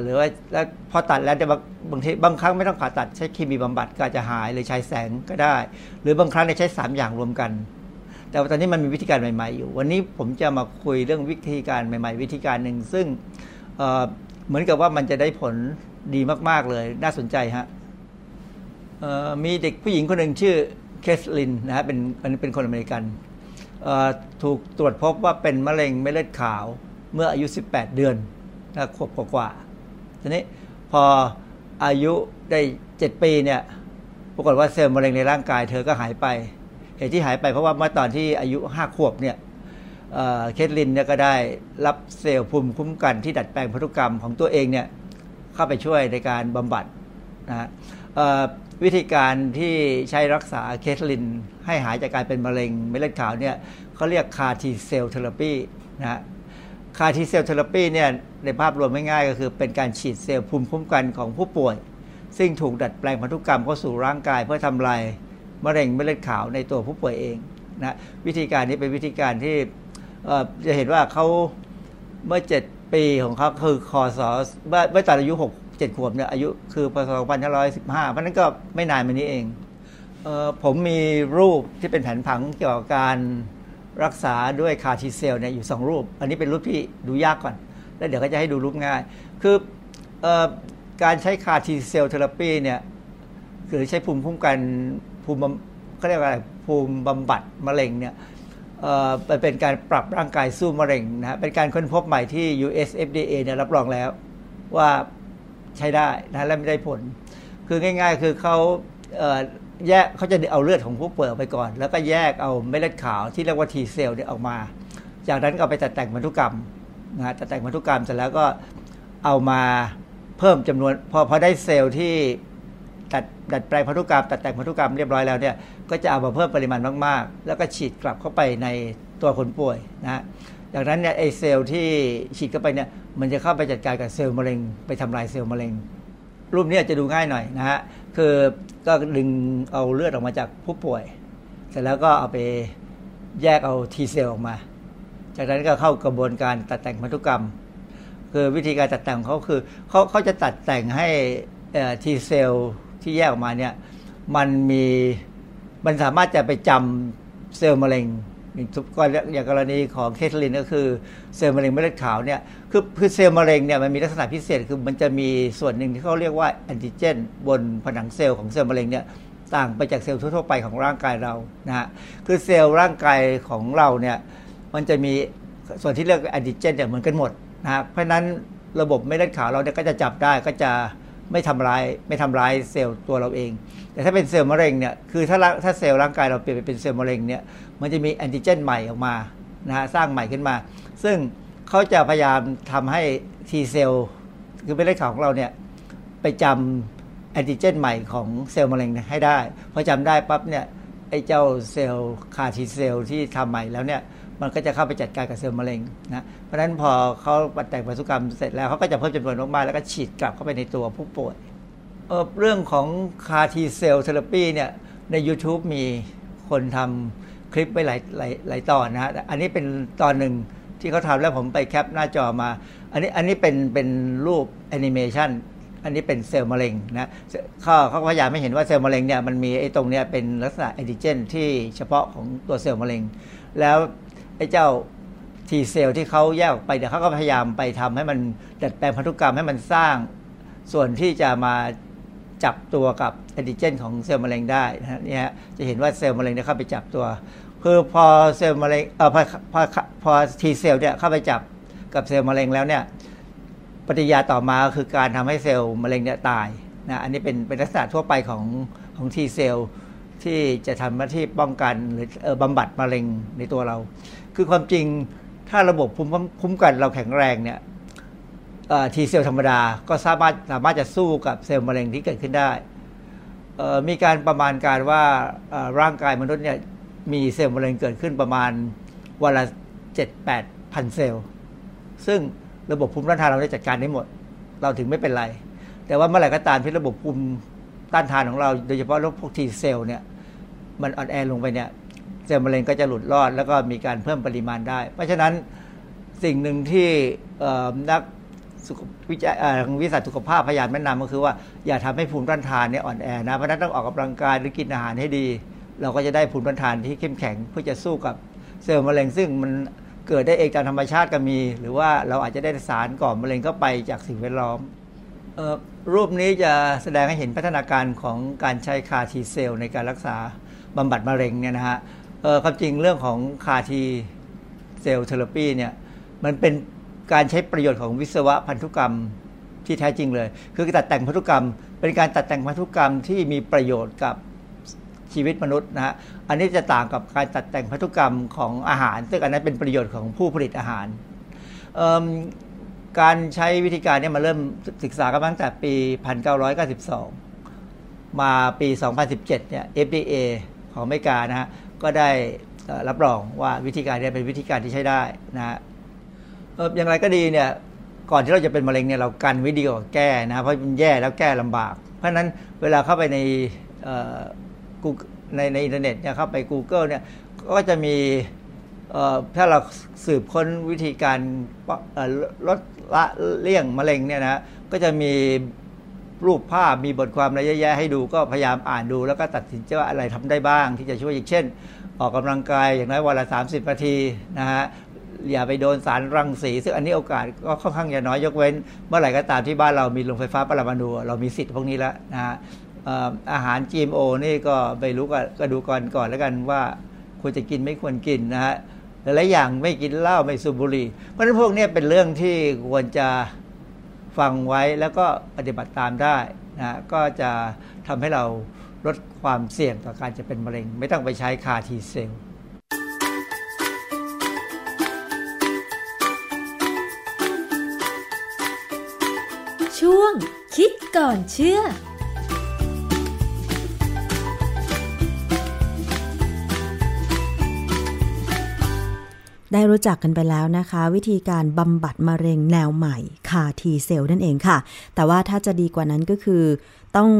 หรือว่าแล้วพอตัดแล้วจะบางบางทีบางครั้งไม่ต้องผ่าตัดใช้เคมีบำบัดก็อาจจะหายหรือใช้แสงก็ได้ หรือบางครั้งใช้ 3 อย่างรวมกัน แต่ตอนนี้มันมีวิธีการใหม่ ๆ อยู่ วันนี้ผมจะมาคุยเรื่องวิธีการใหม่ ๆ วิธีการหนึ่งซึ่งเเหมือนกับว่ามันจะได้ผลดีมาก ๆเลยน่าสนใจฮะมีเด็กผู้หญิงคนหนึ่งชื่อเคสลินนะฮะเป็นอันนี้เป็นคนอเมริกันถูกตรวจพบว่าเป็นมะเร็งเม็ดเลือดขาวเมื่ออายุ 18 เดือนนะขวบกว่า ทีนี้พออายุได้7ปีเนี่ยปรากฏว่าเซลล์มะเร็งในร่างกายเธอก็หายไป เหตุที่หายไปเพราะว่าเมื่อตอนที่อายุ5ขวบเนี่ยเคทลินเนี่ยก็ได้รับเซลล์ภูมิคุ้มกันที่ดัดแปลงพันธุกรรมของตัวเองเนี่ยเข้าไปช่วยในการบำบัดนะฮะวิธีการที่ใช้รักษาเคทลิน ให้หายจากการเป็นมะเร็งเม็ดเลือดขาวเนี่ยเขาเรียก CAR T-cell therapy นะฮะ CAR T-cell therapy เนี่ย ในภาพรวมง่ายๆก็คือเป็นการฉีดเซลล์ภูมิคุ้มกันของผู้ป่วย ซึ่งถูกดัดแปลงพันธุกรรมเข้าสู่ร่างกายเพื่อทำลายมะเร็งเม็ดเลือดขาวในตัวผู้ป่วยเองนะวิธีการนี้เป็นวิธีการที่จะเห็นว่าเขาเมื่อ 7 ปีของเขาคือคศเมื่อเมื่อตอนอายุ 6 7 ขวบเนี่ยอายุคือพศ2515 เพราะฉะนั้นก็ไม่นานมานี้เองเออผมมีรูปที่เป็นแผนผังเกี่ยวกับการรักษาด้วยคาทีเซลเนี่ยอยู่ 2 รูป อันนี้เป็นรูปที่ดูยากก่อน แล้วเดี๋ยวก็จะให้ดูรูปง่าย คืออการใช้ CAR T-cell therapy เนี่ยคือใช้ภูมิคุ้มกันภูมิเขาเรียกว่าอะไรภูมิบำบัดมะเร็งเนี่ยเป็นการปรับร่างกายสู้มะเร็งนะฮะเป็นการค้นพบใหม่ที่ US FDA เนี่ยรับรองแล้วว่าใช้ได้นะแล้วมันได้ผล คือง่าย ๆ คือเขาแยกเขาจะเอาเลือดของผู้ป่วยออกไปก่อน แล้วก็แยกเอาเม็ดเลือดขาวที่เรียกว่า T เซลเนี่ยออกมา จากนั้นก็เอาไปตัดแต่งพันธุกรรม นะฮะตัดแต่งพันธุกรรมเสร็จแล้วก็เอามาเพิ่มจำนวน พอพอได้เซลล์ที่ตัดดัดแปลงพันธุกรรมตัดแต่งพันธุกรรมเรียบร้อยแล้วเนี่ยก็จะเอามาเพิ่มปริมาณมากๆ แล้วก็ฉีดกลับเข้าไปในตัวคนป่วยนะฮะจากนั้นเนี่ยไอเซลล์ที่ฉีดเข้าไปเนี่ยมันจะเข้าไปจัดการกับเซลล์มะเร็ง ไปทำลายเซลล์มะเร็ง รูปนี้จะดูง่ายหน่อยนะฮะคือก็ดึงเอาเลือดออกมาจากผู้ป่วย เสร็จแล้วก็เอาไปแยกเอา T-cell ออกมา จากนั้นก็เข้ากระบวนการตัดแต่งพันธุกรรม คือวิธีการตัดแต่งของเขาคือเขาเขาจะตัดแต่งให้ T-cell ที่แยกออกมาเนี่ยมันมีมันสามารถจะไปจำเซลล์มะเร็งอย่างทุกกรณีอย่างกรณีของเคทลินก็คือเซลล์มะเร็งเม็ดเลือดขาวเนี่ยคือคือเซลล์มะเร็งเนี่ยมันมีลักษณะพิเศษคือมันจะมีส่วนหนึ่งที่เขาเรียกว่าแอนติเจน บนผนังเซลล์ของเซลล์มะเร็งเนี่ยต่างไปจากเซลล์ทั่วๆไปของร่างกายเรานะฮะคือเซลล์ร่างกายของเราเนี่ย มันจะมีส่วนที่เรียกแอนติเจนเนี่ยเหมือนกันหมดนะฮะเพราะฉะนั้นระบบเม็ดเลือดขาวเราเนี่ยก็จะจับได้ก็จะไม่ทำร้ายไม่ทำร้ายเซลล์ตัวเราเอง แต่ถ้าเป็นเซลล์มะเร็งเนี่ยคือถ้าถ้าเซลล์ร่างกายเราเปลี่ยนไปเป็นเซลล์มะเร็งเนี่ยมันจะมีแอนติเจนใหม่ออกมานะฮะสร้างใหม่ขึ้นมา ซึ่งเขาจะพยายามทำให้ T เซลล์คือเป็นเลือดขาวของเราเนี่ยไปจำแอนติเจนใหม่ของเซลล์มะเร็งให้ได้พอจำได้ปั๊บเนี่ยไอ้เจ้าเซลล์ CAR T-cell ที่ทำใหม่แล้วเนี่ย มันก็จะเข้าไปจัดการกับเซลล์มะเร็งนะ เพราะฉะนั้นพอเขาตัดแต่งพันธุกรรมเสร็จแล้วเขาก็จะเพิ่มจำนวนมากๆแล้วก็ฉีดกลับเข้าไปในตัวผู้ป่วย เรื่องของ CAR T-cell therapy เนี่ยใน YouTube มีคนทำคลิปไว้หลายหลายหลายตอนนะฮะ อันนี้เป็นตอนหนึ่งที่เขาทำแล้วผมไป cap หน้าจอมา อันนี้อันนี้เป็นเป็นรูปแอนิเมชันอันนี้เป็นเซลล์มะเร็งนะเขาเขาพยายามให้เห็นว่าเซลล์มะเร็งเนี่ยมันมีไอ้ตรงเนี้ยเป็นลักษณะแอนติเจนที่เฉพาะของตัวเซลล์มะเร็ง แล้ว ไอ้เจ้า T-cell ที่เขาแยกออกไปเนี่ยเขาก็พยายามไปทำให้มันดัดแปลงพันธุกรรมให้มันสร้างส่วนที่จะมาจับตัวกับแอนติเจน ของเซลล์มะเร็งได้นะนี่ฮะจะเห็นว่าเซลล์มะเร็งเนี่ยเข้าไปจับตัวคือพอเซลล์มะเร็งเอ่อพอพอพอ T-cell เนี่ยเข้าไปจับกับเซลล์มะเร็งแล้วเนี่ยปฏิกิริยาต่อมาคือการทำให้เซลล์มะเร็งเนี่ยตายนะอันนี้เป็นเป็นลักษณะทั่วไปของของ T-cell ที่จะทำหน้าที่ป้องกันหรือออบำบัดมะเร็งในตัวเรา คือความจริงถ้าระบบภูมิคุ้มกันเราแข็งแรงเนี่ย T-cell ธรรมดาก็สามารถสามารถจะสู้กับเซลล์มะเร็งที่เกิดขึ้นได้ มีการประมาณการว่าร่างกายมนุษย์เนี่ยมีเซลล์มะเร็งเกิดขึ้นประมาณวันละเจ็ดแปดพันเซลล์ ซึ่งระบบภูมิต้านทานเราได้จัดการได้หมด เราถึงไม่เป็นไร แต่ว่าเมื่อไหร่ก็ตามที่ระบบภูมิต้านทานของเรา โดยเฉพาะโรคพวกทีเซลล์เนี่ยมันอ่อนแอลงไปเนี่ย เซลล์มะเร็งก็จะหลุดรอด แล้วก็มีการเพิ่มปริมาณได้ เพราะฉะนั้นสิ่งหนึ่งที่นักวิจัยวิสัยสุขภาพพยายามแนะนำก็คือว่าอย่าทำให้ภูมิต้านทานเนี่ยอ่อนแอนะเพราะนั้นต้องออกกำลังกายหรือกินอาหารให้ดี เราก็จะได้ภูมิต้านทานที่เข้มแข็งเพื่อจะสู้กับเซลล์มะเร็งซึ่งมันเกิดได้เองตามธรรมชาติก็มี หรือว่าเราอาจจะได้สารก่อมะเร็งเข้าไปจากสิ่งแวดล้อมรูปนี้จะแสดงให้เห็นพัฒนาการของการใช้คาทีเซลในการรักษาบำบัดมะเร็งเนี่ยนะฮะ ความจริงเรื่องของคาทีcell therapy เนี่ยมันเป็นการใช้ประโยชน์ของวิศวะพันธุกรรมที่แท้จริงเลย คือตัดแต่งพันธุกรรม เป็นการตัดแต่งพันธุกรรมที่มีประโยชน์กับชีวิตมนุษย์นะฮะอันนี้จะต่างกับการตัดแต่งพันธุกรรมของอาหาร ซึ่งอันนั้นเป็นประโยชน์ของผู้ผลิตอาหารการใช้วิธีการนี้มาเริ่มศึกษากันตั้งแต่ปี 1992 มาปี 2017 เนี่ย FDA ของอเมริกานะฮะ ก็ได้รับรองว่าวิธีการนี้เป็นวิธีการที่ใช้ได้นะฮะอย่างไรก็ดีเนี่ยก่อนที่เราจะเป็นมะเร็งเนี่ยเรากันไว้ดีกว่าแก้นะเพราะมันแย่แล้วแก้ลำบาก เพราะฉะนั้นเวลาเข้าไปในกูในในอินเทอร์เน็ตเนี่ยเข้าไป Google เนี่ยก็จะมีถ้าเราสืบค้นวิธีการลดละเลี่ยงมะเร็งเนี่ยนะก็จะมี รูปภาพมีบทความอะไรเยอะแยะให้ดูก็พยายามอ่านดู แล้วก็ตัดสินใจว่าอะไรทำได้บ้าง ที่จะช่วยอย่างเช่น ออกกำลังกายอย่างน้อยวันละ 30 นาทีนะฮะอย่าไปโดนสารรังสี ซึ่งอันนี้โอกาสก็ค่อนข้างจะน้อยยกเว้น เมื่อไหร่ก็ตามที่บ้านเรามีโรงไฟฟ้าปรมาณูเรามีสิทธิ์พวกนี้แล้วนะฮะอาหาร GMO นี่ก็ไปรู้ก็ดูก่อนก่อนแล้วกันว่าควรจะกินไม่ควรกินนะฮะหลายอย่างไม่กินเหล้าไม่สูบบุหรี่เพราะฉะนั้นพวกนี้เป็นเรื่องที่ควรจะ ฟังไว้แล้วก็ปฏิบัติตามได้นะก็จะทำให้เราลดความเสี่ยงต่อการจะเป็นมะเร็ง ไม่ต้องไปใช้คาทีเซลช่วงคิดก่อนเชื่อ ได้รู้จักกันไปแล้วนะคะ วิธีการบำบัดมะเร็งแนวใหม่คาทีเซลนั่นเองค่ะ แต่ว่าถ้าจะดีกว่านั้นก็คือ ต้อง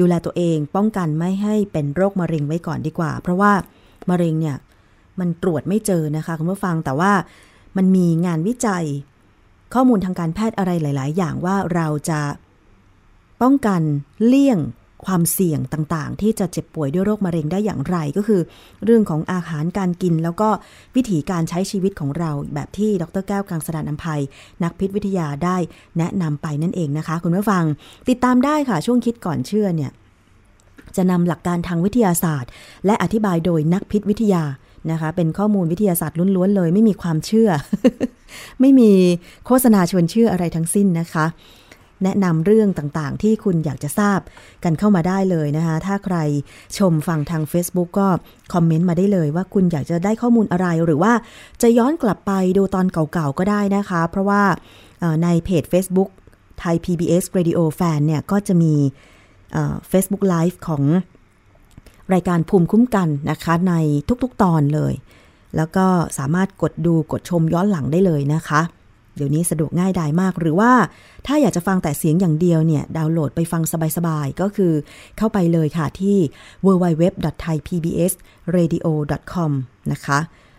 ดูแลตัวเองป้องกันไม่ให้เป็นโรคมะเร็งไว้ก่อนดีกว่า เพราะว่ามะเร็งเนี่ยมันตรวจไม่เจอนะคะคุณผู้ฟังแต่ว่ามันมีงานวิจัย ข้อมูลทางการแพทย์อะไรหลาย ๆ อย่างว่าเราจะป้องกันเลี่ยง ความเสี่ยงต่างๆ ที่จะเจ็บป่วยด้วยโรคมะเร็งได้อย่างไรก็คือ เรื่องของอาหารการกิน แล้วก็วิถีการใช้ชีวิตของเราแบบที่ดรแก้วกังสดานอภัย นักพิษวิทยาได้แนะนำไปนั่นเองนะคะ คุณผู้ฟังติดตามได้ค่ะช่วงคิดก่อนเชื่อเนี่ยจะนำหลักการทางวิทยาศาสตร์ และอธิบายโดยนักพิษวิทยานะคะ เป็นข้อมูลวิทยาศาสตร์ล้วนๆเลย ไม่มีความเชื่อ ไม่มีโฆษณาชวนเชื่ออะไรทั้งสิ้นนะคะ แนะนำเรื่องต่างๆ ที่คุณอยากจะทราบกันเข้ามาได้เลยนะคะ ถ้าใครชมฟังทาง Facebook ก็คอมเมนต์มาได้เลยว่าคุณอยากจะได้ข้อมูลอะไรหรือว่าจะย้อนกลับไปดูตอนเก่าๆก็ได้นะคะ เพราะว่าในเพจ Facebook ไทย PBS Radio Fan เนี่ยก็จะมี Facebook Live ของรายการภูมิคุ้มกันนะคะในทุกๆตอนเลย แล้วก็สามารถกดดูกดชมย้อนหลังได้เลยนะคะ เดี๋ยวนี้สะดวกง่ายดายมาก หรือว่าถ้าอยากจะฟังแต่เสียงอย่างเดียวเนี่ยดาวน์โหลดไปฟังสบายๆ ก็คือเข้าไปเลยค่ะที่ www.thaipbsradio.com นะคะ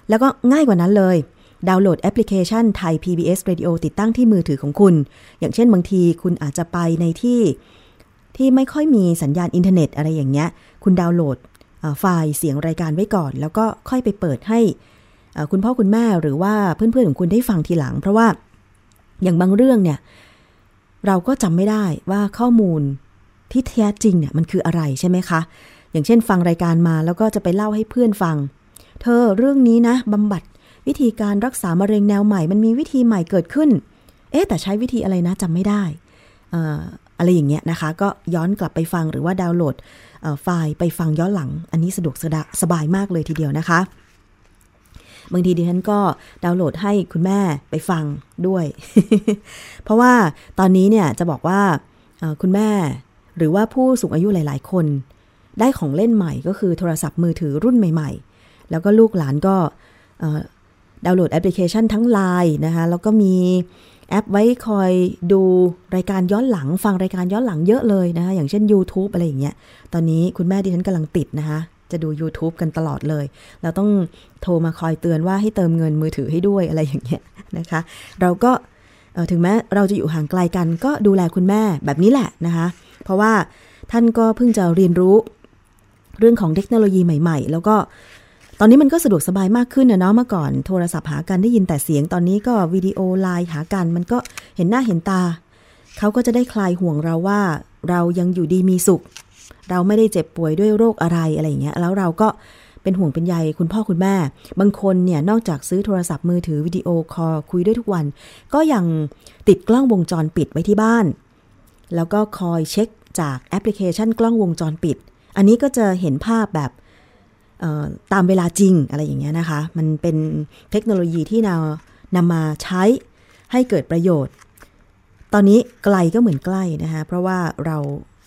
แล้วก็ง่ายกว่านั้นเลย ดาวน์โหลดแอปพลิเคชันไทย PBS Radio ติดตั้งที่มือถือของคุณ อย่างเช่นบางทีคุณอาจจะไปในที่ที่ไม่ค่อยมีสัญญาณอินเทอร์เน็ตอะไรอย่างเงี้ย คุณดาวน์โหลดไฟล์เสียงรายการไว้ก่อน แล้วก็ค่อยไปเปิดให้คุณพ่อคุณแม่หรือว่าเพื่อนๆของคุณได้ฟังทีหลัง เพราะว่า อย่างบางเรื่องเนี่ย เราก็จำไม่ได้ว่าข้อมูลที่แท้จริงเนี่ยมันคืออะไรใช่ไหมคะ อย่างเช่น ฟังรายการมาแล้วก็จะไปเล่าให้เพื่อนฟัง เธอเรื่องนี้นะบำบัดวิธีการรักษามะเร็งแนวใหม่ มันมีวิธีใหม่เกิดขึ้น เอ๊แต่ใช้วิธีอะไรนะจำไม่ได้อะไรอย่างเงี้ยนะคะ ก็ย้อนกลับไปฟังหรือว่าดาวน์โหลดไฟล์ไปฟังย้อนหลัง อันนี้สะดวกสบายมากเลยทีเดียวนะคะ บางทีดิฉันก็ดาวน์โหลดให้คุณแม่ไปฟังด้วย เพราะว่าตอนนี้เนี่ยจะบอกว่าคุณแม่หรือว่าผู้สูงอายุหลาย ๆ คน ได้ของเล่นใหม่ก็คือโทรศัพท์มือถือรุ่นใหม่ ๆ แล้วก็ลูกหลานก็ดาวน์โหลดแอปพลิเคชันทั้งไลน์นะคะแล้วก็มีแอปไว้คอยดูรายการย้อนหลัง ฟังรายการย้อนหลังเยอะเลยนะคะอย่างเช่น YouTube อะไรอย่างเงี้ย ตอนนี้คุณแม่ดิฉันกำลังติดนะคะ จะดู YouTube กันตลอดเลย เราต้องโทรมาคอยเตือนว่าให้เติมเงินมือถือให้ด้วยอะไรอย่างเงี้ยนะคะ เราก็ถึงแม้เราจะอยู่ห่างไกลกันก็ดูแลคุณแม่แบบนี้แหละนะคะ เพราะว่าท่านก็เพิ่งจะเรียนรู้เรื่องของเทคโนโลยีใหม่ ๆ แล้วก็ตอนนี้มันก็สะดวกสบายมากขึ้นนะเนาะเมื่อก่อนโทรศัพท์หากันได้ยินแต่เสียงตอนนี้ก็วิดีโอไลน์หากัน มันก็เห็นหน้าเห็นตา เขาก็จะได้คลายห่วงเราว่า เรายังอยู่ดีมีสุข เราไม่ได้เจ็บป่วยด้วยโรคอะไรอะไรอย่างเงี้ย แล้วเราก็เป็นห่วงเป็นใยคุณพ่อคุณแม่ บางคนเนี่ยนอกจากซื้อโทรศัพท์มือถือวิดีโอคอลคุยด้วยทุกวัน ก็ยังติดกล้องวงจรปิดไว้ที่บ้าน แล้วก็คอยเช็คจากแอปพลิเคชันกล้องวงจรปิด อันนี้ก็จะเห็นภาพแบบตามเวลาจริงอะไรอย่างเงี้ยนะคะ มันเป็นเทคโนโลยีที่นานำมาใช้ให้เกิดประโยชน์ ตอนนี้ไกลก็เหมือนใกล้นะคะ เพราะว่าเรา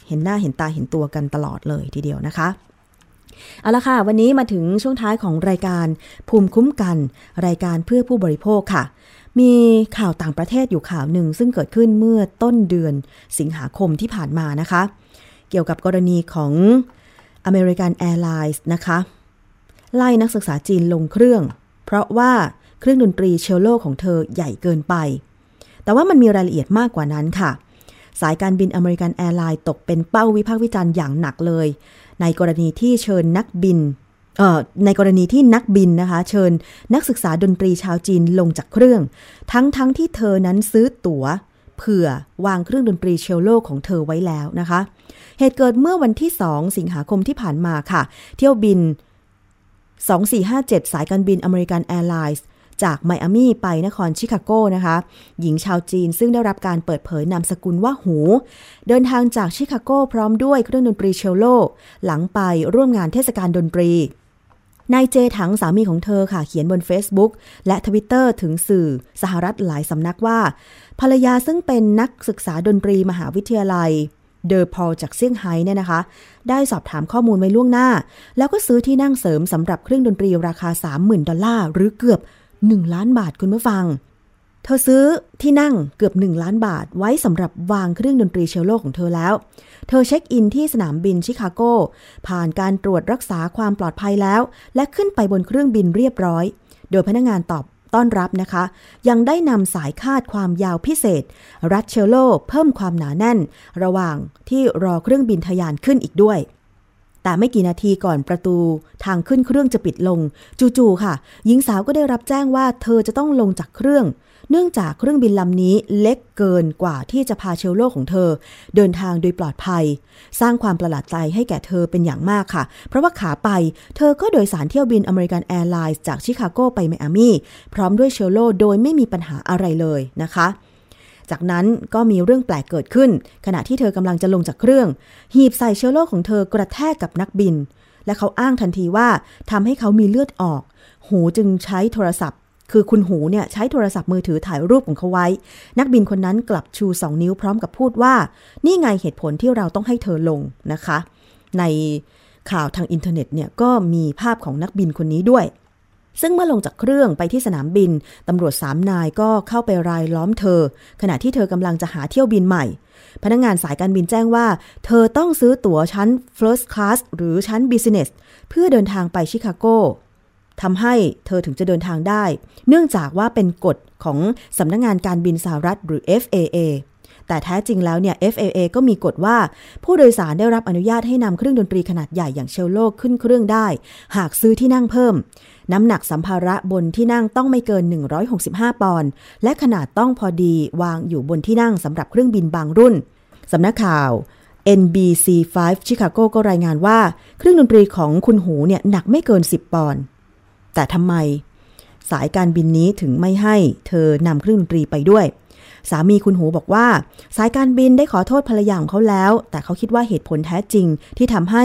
เห็นหน้าเห็นตาเห็นตัวกันตลอดเลยทีเดียวนะคะเอาละค่ะ วันนี้มาถึงช่วงท้ายของรายการภูมิคุ้มกัน รายการเพื่อผู้บริโภคค่ะ มีข่าวต่างประเทศอยู่ข่าวหนึ่ง ซึ่งเกิดขึ้นเมื่อต้นเดือนสิงหาคมที่ผ่านมานะคะ เกี่ยวกับกรณีของ American Airlines นะคะ ไล่นักศึกษาจีนลงเครื่อง เพราะว่าเครื่องดนตรีเชลโลของเธอใหญ่เกินไป แต่ว่ามันมีรายละเอียดมากกว่านั้นค่ะ สายการบินอเมริกันแอร์ไลน์ตกเป็นเป้าวิพากษ์วิจารณ์อย่างหนักเลย ในกรณีที่เชิญนักบินเอ่อในกรณีที่นักบินนะคะ เชิญนักศึกษาดนตรีชาวจีนลงจากเครื่อง ทั้งทั้งที่เธอนั้นซื้อตั๋ว เผื่อวางเครื่องดนตรีเชลโลของเธอไว้แล้วนะคะ เหตุเกิดเมื่อวันที่ 2 สิงหาคมที่ผ่านมาค่ะ เที่ยวบิน 2457 สายการบินอเมริกันแอร์ไลน์ จากไมอามี่ไปนครชิคาโกนะคะ หญิงชาวจีนซึ่งได้รับการเปิดเผยนามสกุลว่าหู เดินทางจากชิคาโกพร้อมด้วยเครื่องดนตรีเชลโล หลังไปร่วมงานเทศกาลดนตรีนายเจถังสามีของเธอค่ะ เขียนบน Facebook และทวิตเตอร์ถึงสื่อสหรัฐหลายสำนักว่า ภรรยาซึ่งเป็นนักศึกษาดนตรีมหาวิทยาลัยเดอพอลจากเซี่ยงไฮ้เนี่ยนะคะ ได้สอบถามข้อมูลไว้ล่วงหน้า แล้วก็ซื้อที่นั่งเสริมสำหรับเครื่องดนตรีราคา 30,000 ดอลลาร์ หรือเกือบ 1 ล้านบาทคุณผู้ฟัง เธอซื้อที่นั่งเกือบ 1 ล้านบาทไว้สำหรับวางเครื่องดนตรีเชลโลของเธอแล้ว เธอเช็คอินที่สนามบินชิคาโก ผ่านการตรวจรักษาความปลอดภัยแล้ว และขึ้นไปบนเครื่องบินเรียบร้อย โดยพนักงานตอบต้อนรับนะคะ ยังได้นำสายคาดความยาวพิเศษ รัดเชลโลเพิ่มความหนาแน่น ระหว่างที่รอเครื่องบินทะยานขึ้นอีกด้วย แต่ไม่กี่นาทีก่อนประตูทางขึ้นเครื่องจะปิดลง จู่ๆค่ะ หญิงสาวก็ได้รับแจ้งว่าเธอจะต้องลงจากเครื่อง เนื่องจากเครื่องบินลำนี้เล็กเกินกว่าที่จะพาเชลโลของเธอ เดินทางโดยปลอดภัย สร้างความประหลาดใจให้แก่เธอเป็นอย่างมากค่ะ เพราะว่าขาไป เธอก็โดยสารเที่ยวบินอเมริกันแอร์ไลน์จากชิคาโกไปไมอามี่พร้อมด้วยเชลโลโดยไม่มีปัญหาอะไรเลยนะคะ จากนั้นก็มีเรื่องแปลกเกิดขึ้น ขณะที่เธอกำลังจะลงจากเครื่อง หีบใส่เชื้อโรคของเธอกระแทกกับนักบิน และเขาอ้างทันทีว่าทำให้เขามีเลือดออก หูจึงใช้โทรศัพท์ คือคุณหูเนี่ยใช้โทรศัพท์มือถือถ่ายรูปของเขาไว้ นักบินคนนั้นกลับชูสองนิ้วพร้อมกับพูดว่า นี่ไงเหตุผลที่เราต้องให้เธอลงนะคะ ในข่าวทางอินเทอร์เน็ตเนี่ยก็มีภาพของนักบินคนนี้ด้วย ซึ่งเมื่อลงจากเครื่องไปที่สนามบินตำรวจสามนายก็เข้าไปรายล้อมเธอ ขณะที่เธอกำลังจะหาเที่ยวบินใหม่ พนักงงานสายการบินแจ้งว่า เธอต้องซื้อตั๋วชั้น first class หรือชั้น business เพื่อเดินทางไปชิคาโกทำให้เธอถึงจะเดินทางได้ เนื่องจากว่าเป็นกฎของสำนักงงานการบินสหรัฐหรือ FAA แต่แท้จริงแล้วเนี่ย FAA ก็มีกฎว่า ผู้โดยสารได้รับอนุญาตให้นำเครื่องดนตรีขนาดใหญ่อย่างเชลโลขึ้นเครื่องได้ หากซื้อที่นั่งเพิ่ม น้ำหนักสัมภาระบนที่นั่งต้องไม่เกิน 165 ปอนด์ และขนาดต้องพอดีวางอยู่บนที่นั่งสำหรับเครื่องบินบางรุ่น สำนักข่าว NBC5 ชิคาโกก็รายงานว่า เครื่องดนตรีของคุณหูเนี่ยหนักไม่เกิน 10 ปอนด์ แต่ทำไม สายการบินนี้ถึงไม่ให้เธอนำเครื่องดนตรีไปด้วย สามีคุณหูบอกว่า สายการบินได้ขอโทษภรรยาของเขาแล้ว แต่เขาคิดว่าเหตุผลแท้จริง ที่ทำให้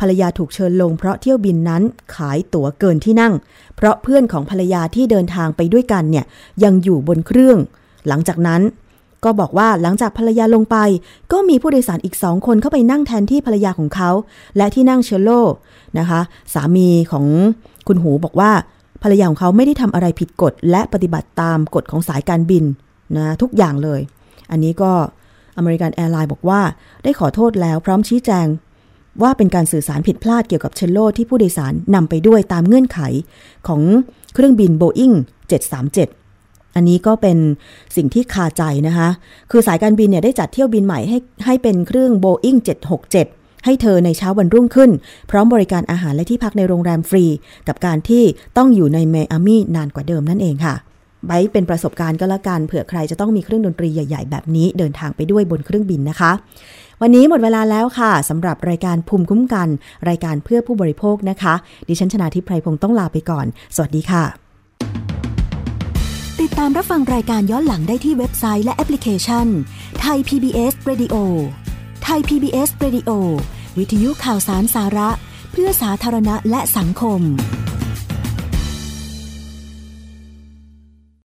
ภรรยาถูกเชิญลงเพราะเที่ยวบินนั้นขายตั๋วเกินที่นั่ง เพราะเพื่อนของภรรยาที่เดินทางไปด้วยกันเนี่ยยังอยู่บนเครื่อง หลังจากนั้นก็บอกว่าหลังจากภรรยาลงไป ก็มีผู้โดยสารอีกสองคนเข้าไปนั่งแทนที่ภรรยาของเขา และที่นั่งเชลโลนะคะ สามีของคุณหูบอกว่าภรรยาของเขาไม่ได้ทำอะไรผิดกฎ และปฏิบัติตามกฎของสายการบิน นะทุกอย่างเลย อันนี้ก็อเมริกันแอร์ไลน์บอกว่าได้ขอโทษแล้วพร้อมชี้แจง ว่าเป็นการสื่อสารผิดพลาดเกี่ยวกับเชลโลที่ผู้โดยสารนำไปด้วยตามเงื่อนไขของเครื่องบิน Boeing 737 อันนี้ก็เป็นสิ่งที่คาใจนะคะ คือสายการบินเนี่ยได้จัดเที่ยวบินใหม่ให้ให้เป็นเครื่อง Boeing 767ให้เธอในเช้าวันรุ่งขึ้น พร้อมบริการอาหารและที่พักในโรงแรมฟรี กับการที่ต้องอยู่ในไมอามี่นานกว่าเดิมนั่นเองค่ะ ไบเป็นประสบการณ์ก็แล้วกันเผื่อใครจะต้องมีเครื่องดนตรีใหญ่ ๆ แบบนี้เดินทางไปด้วยบนเครื่องบินนะคะ วันนี้หมดเวลาแล้วค่ะสำหรับรายการภูมิคุ้มกัน รายการเพื่อผู้บริโภคนะคะ ดิฉันชนาทิพไพรพงศ์ต้องลาไปก่อน สวัสดีค่ะ ติดตามรับฟังรายการย้อนหลังได้ที่เว็บไซต์และแอปพลิเคชันไทย PBS Radio ไทย PBS Radio วิทยุข่าวสารสาระ เพื่อสาธารณะและสังคม